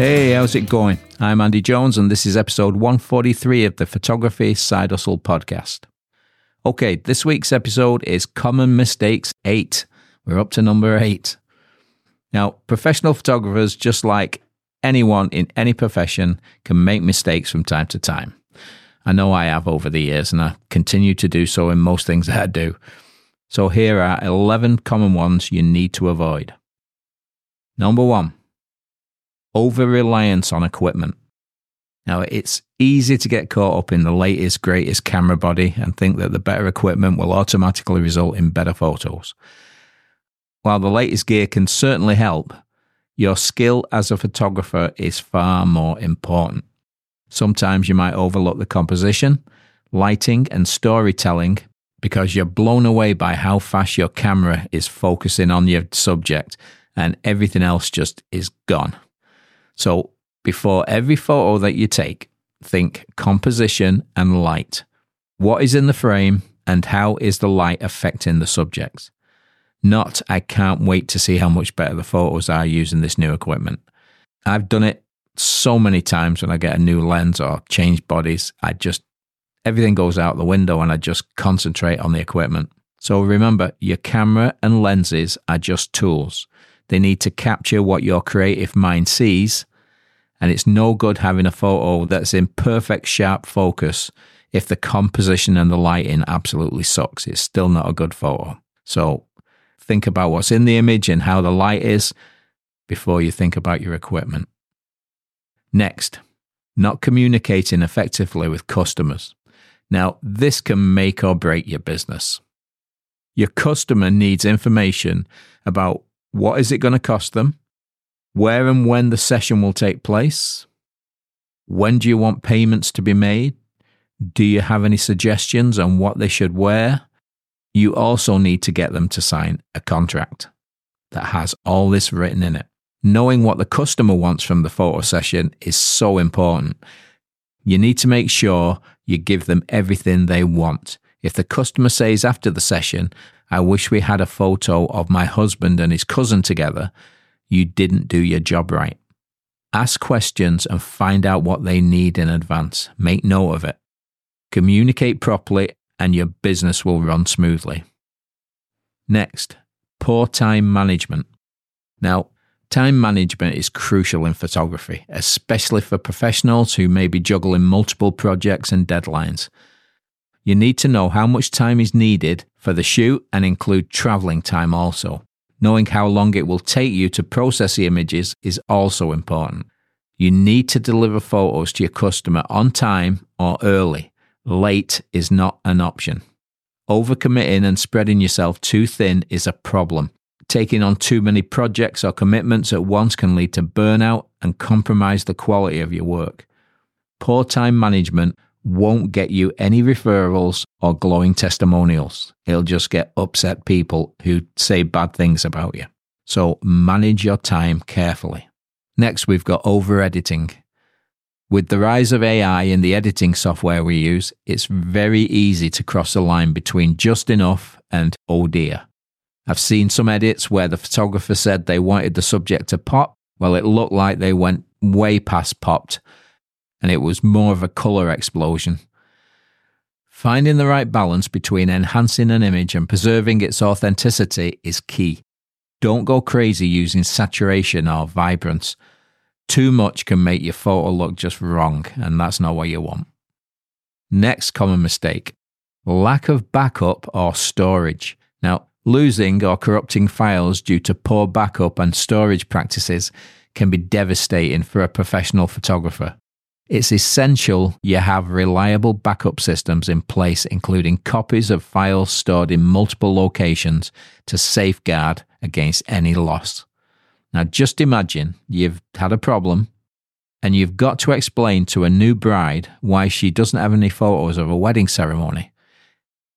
Hey, how's it going? I'm Andy Jones, and this is episode 143 of the Photography Side Hustle podcast. Okay, this week's episode is Common Mistakes 8. We're up to number 8. Now, professional photographers, just like anyone in any profession, can make mistakes from time to time. I know I have over the years, and I continue to do so in most things that I do. So here are 11 common ones you need to avoid. Number one, over reliance on equipment. Now, it's easy to get caught up in the latest, greatest camera body and think that the better equipment will automatically result in better photos. While the latest gear can certainly help, your skill as a photographer is far more important. Sometimes you might overlook the composition, lighting, and storytelling because you're blown away by how fast your camera is focusing on your subject and everything else just is gone. So, before every photo that you take, think composition and light. What is in the frame and how is the light affecting the subjects? Not, I can't wait to see how much better the photos are using this new equipment. I've done it so many times when I get a new lens or change bodies. I just, everything goes out the window and I just concentrate on the equipment. So remember, your camera and lenses are just tools. They need to capture what your creative mind sees. And it's no good having a photo that's in perfect sharp focus if the composition and the lighting absolutely sucks. It's still not a good photo. So think about what's in the image and how the light is before you think about your equipment. Next, not communicating effectively with customers. Now, this can make or break your business. Your customer needs information about what is it going to cost them, where and when the session will take place, when do you want payments to be made, do you have any suggestions on what they should wear? You also need to get them to sign a contract that has all this written in it. Knowing what the customer wants from the photo session is so important. You need to make sure you give them everything they want. If the customer says after the session, I wish we had a photo of my husband and his cousin together, you didn't do your job right. Ask questions and find out what they need in advance. Make note of it. Communicate properly and your business will run smoothly. Next, poor time management. Now, Time management is crucial in photography, especially for professionals who may be juggling multiple projects and deadlines. You need to know how much time is needed for the shoot and include traveling time also. Knowing how long it will take you to process the images is also important. You need to deliver photos to your customer on time or early. Late is not an option. Overcommitting and spreading yourself too thin is a problem. Taking on too many projects or commitments at once can lead to burnout and compromise the quality of your work. Poor time management won't get you any referrals or glowing testimonials. It'll just get upset people who say bad things about you. So manage your time carefully. Next, we've got over editing. With the rise of AI in the editing software we use, it's very easy to cross the line between just enough and oh dear. I've seen some edits where the photographer said they wanted the subject to pop. Well, it looked like they went way past popped, and it was more of a colour explosion. Finding the right balance between enhancing an image and preserving its authenticity is key. Don't go crazy using saturation or vibrance. Too much can make your photo look just wrong, and that's not what you want. Next common mistake lack of backup or storage. Now, Losing or corrupting files due to poor backup and storage practices can be devastating for a professional photographer. It's essential you have reliable backup systems in place, including copies of files stored in multiple locations to safeguard against any loss. Now, just imagine you've had a problem and you've got to explain to a new bride why she doesn't have any photos of a wedding ceremony.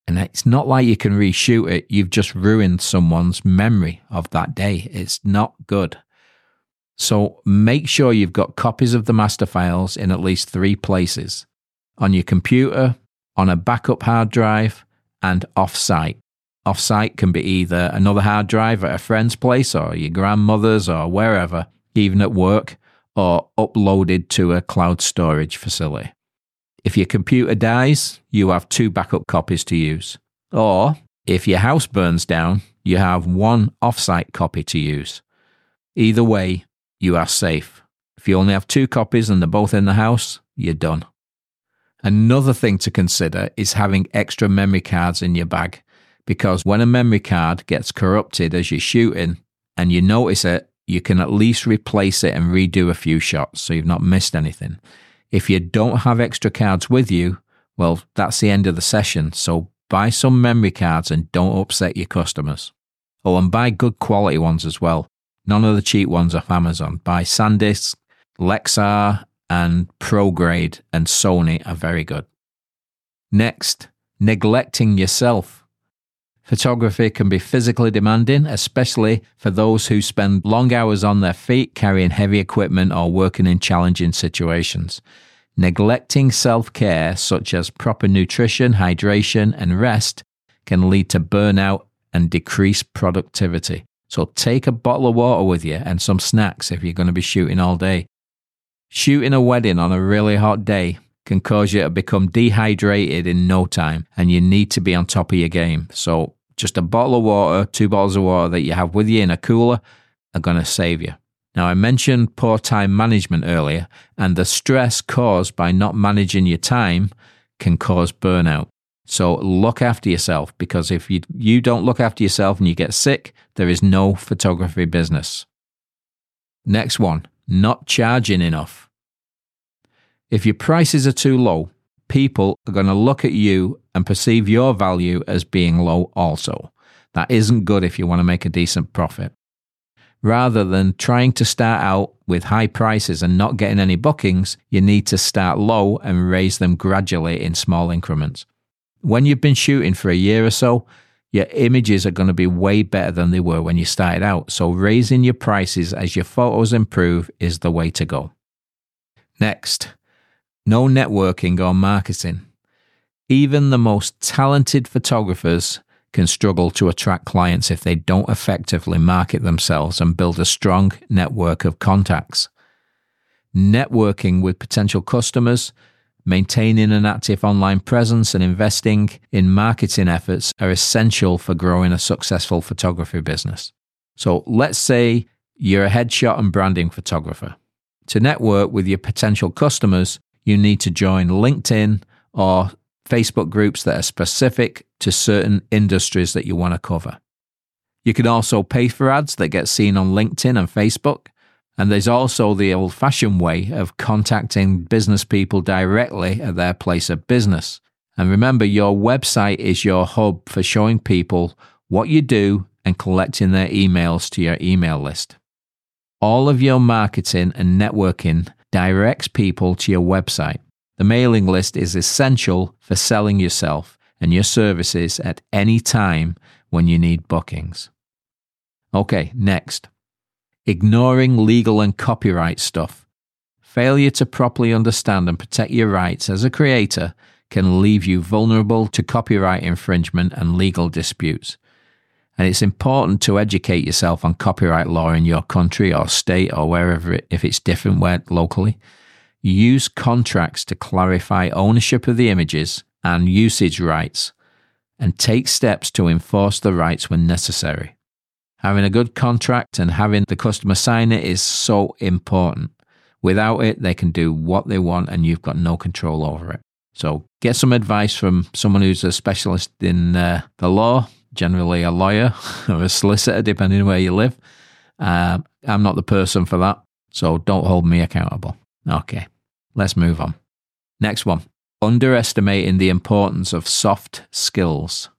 And it's not like you can reshoot it. You've just ruined someone's memory of that day. It's not good. So make sure you've got copies of the master files in at least three places on your computer, on a backup hard drive, and off site. Off site can be either another hard drive at a friend's place or your grandmother's or wherever, even at work, or uploaded to a cloud storage facility. If your computer dies, you have two backup copies to use. Or if your house burns down, you have one offsite copy to use. Either way, you are safe. If you only have two copies and they're both in the house, you're done. Another thing to consider is having extra memory cards in your bag because when a memory card gets corrupted as you're shooting and you notice it, you can at least replace it and redo a few shots so you've not missed anything. If you don't have extra cards with you, well, that's the end of the session. So buy some memory cards and don't upset your customers. Oh, and buy good quality ones as well. None of the cheap ones off Amazon. Buy SanDisk, Lexar, and ProGrade and Sony are very good. Next, neglecting yourself. Photography can be physically demanding, especially for those who spend long hours on their feet carrying heavy equipment or working in challenging situations. Neglecting self care, such as proper nutrition, hydration, and rest, can lead to burnout and decreased productivity. So take a bottle of water with you and some snacks if you're going to be shooting all day. Shooting a wedding on a really hot day can cause you to become dehydrated in no time, and you need to be on top of your game. So, just a bottle of water, two bottles of water that you have with you in a cooler are going to save you. Now, I mentioned poor time management earlier, and the stress caused by not managing your time can cause burnout. So, look after yourself because if you, you don't look after yourself and you get sick, there is no photography business. Next one not charging enough. If your prices are too low, people are going to look at you and perceive your value as being low also. That isn't good if you want to make a decent profit. Rather than trying to start out with high prices and not getting any bookings, you need to start low and raise them gradually in small increments. When you've been shooting for a year or so, your images are going to be way better than they were when you started out. So raising your prices as your photos improve is the way to go. Next, no networking or marketing. Even the most talented photographers can struggle to attract clients if they don't effectively market themselves and build a strong network of contacts. Networking with potential customers Maintaining an active online presence and investing in marketing efforts are essential for growing a successful photography business. So let's say you're a headshot and branding photographer. To network with your potential customers, you need to join LinkedIn or Facebook groups that are specific to certain industries that you want to cover. You can also pay for ads that get seen on LinkedIn and Facebook. And there's also the old fashioned way of contacting business people directly at their place of business. And remember, your website is your hub for showing people what you do and collecting their emails to your email list. All of your marketing and networking directs people to your website. The mailing list is essential for selling yourself and your services at any time when you need bookings. Okay, next ignoring legal and copyright stuff. Failure to properly understand and protect your rights as a creator can leave you vulnerable to copyright infringement and legal disputes. And it's important to educate yourself on copyright law in your country or state or wherever, it, if it's different where locally. Use contracts to clarify ownership of the images and usage rights, and take steps to enforce the rights when necessary. Having a good contract and having the customer sign it is so important. Without it, they can do what they want and you've got no control over it. So get some advice from someone who's a specialist in uh, the law, generally a lawyer or a solicitor, depending where you live. Uh, I'm not the person for that, so don't hold me accountable. Okay, let's move on. Next one underestimating the importance of soft skills.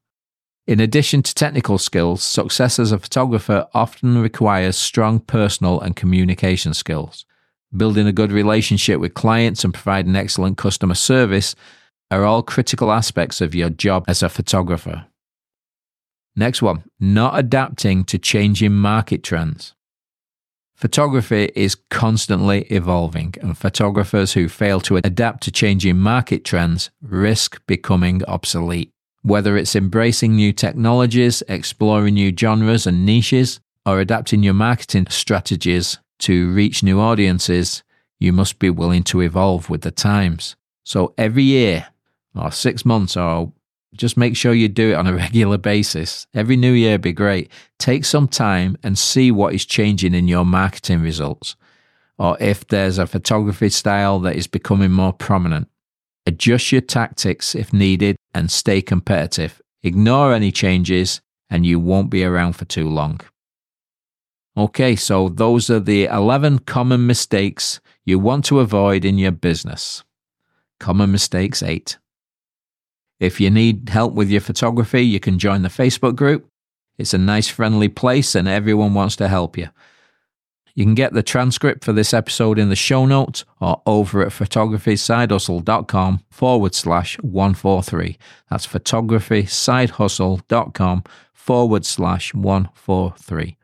In addition to technical skills, success as a photographer often requires strong personal and communication skills. Building a good relationship with clients and providing excellent customer service are all critical aspects of your job as a photographer. Next one, not adapting to changing market trends. Photography is constantly evolving, and photographers who fail to adapt to changing market trends risk becoming obsolete. Whether it's embracing new technologies, exploring new genres and niches, or adapting your marketing strategies to reach new audiences, you must be willing to evolve with the times. So every year, or six months, or just make sure you do it on a regular basis. Every new year be great. Take some time and see what is changing in your marketing results, or if there's a photography style that is becoming more prominent. Adjust your tactics if needed and stay competitive. Ignore any changes and you won't be around for too long. Okay, so those are the 11 common mistakes you want to avoid in your business. Common mistakes 8. If you need help with your photography, you can join the Facebook group. It's a nice, friendly place and everyone wants to help you. You can get the transcript for this episode in the show notes or over at photographysidehustle.com forward slash 143. That's photographysidehustle.com forward slash 143.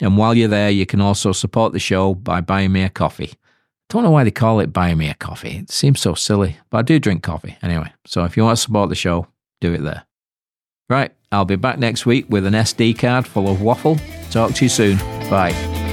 And while you're there, you can also support the show by buying me a coffee. Don't know why they call it buying me a coffee. It seems so silly, but I do drink coffee anyway. So if you want to support the show, do it there. Right, I'll be back next week with an SD card full of waffle. Talk to you soon. Bye.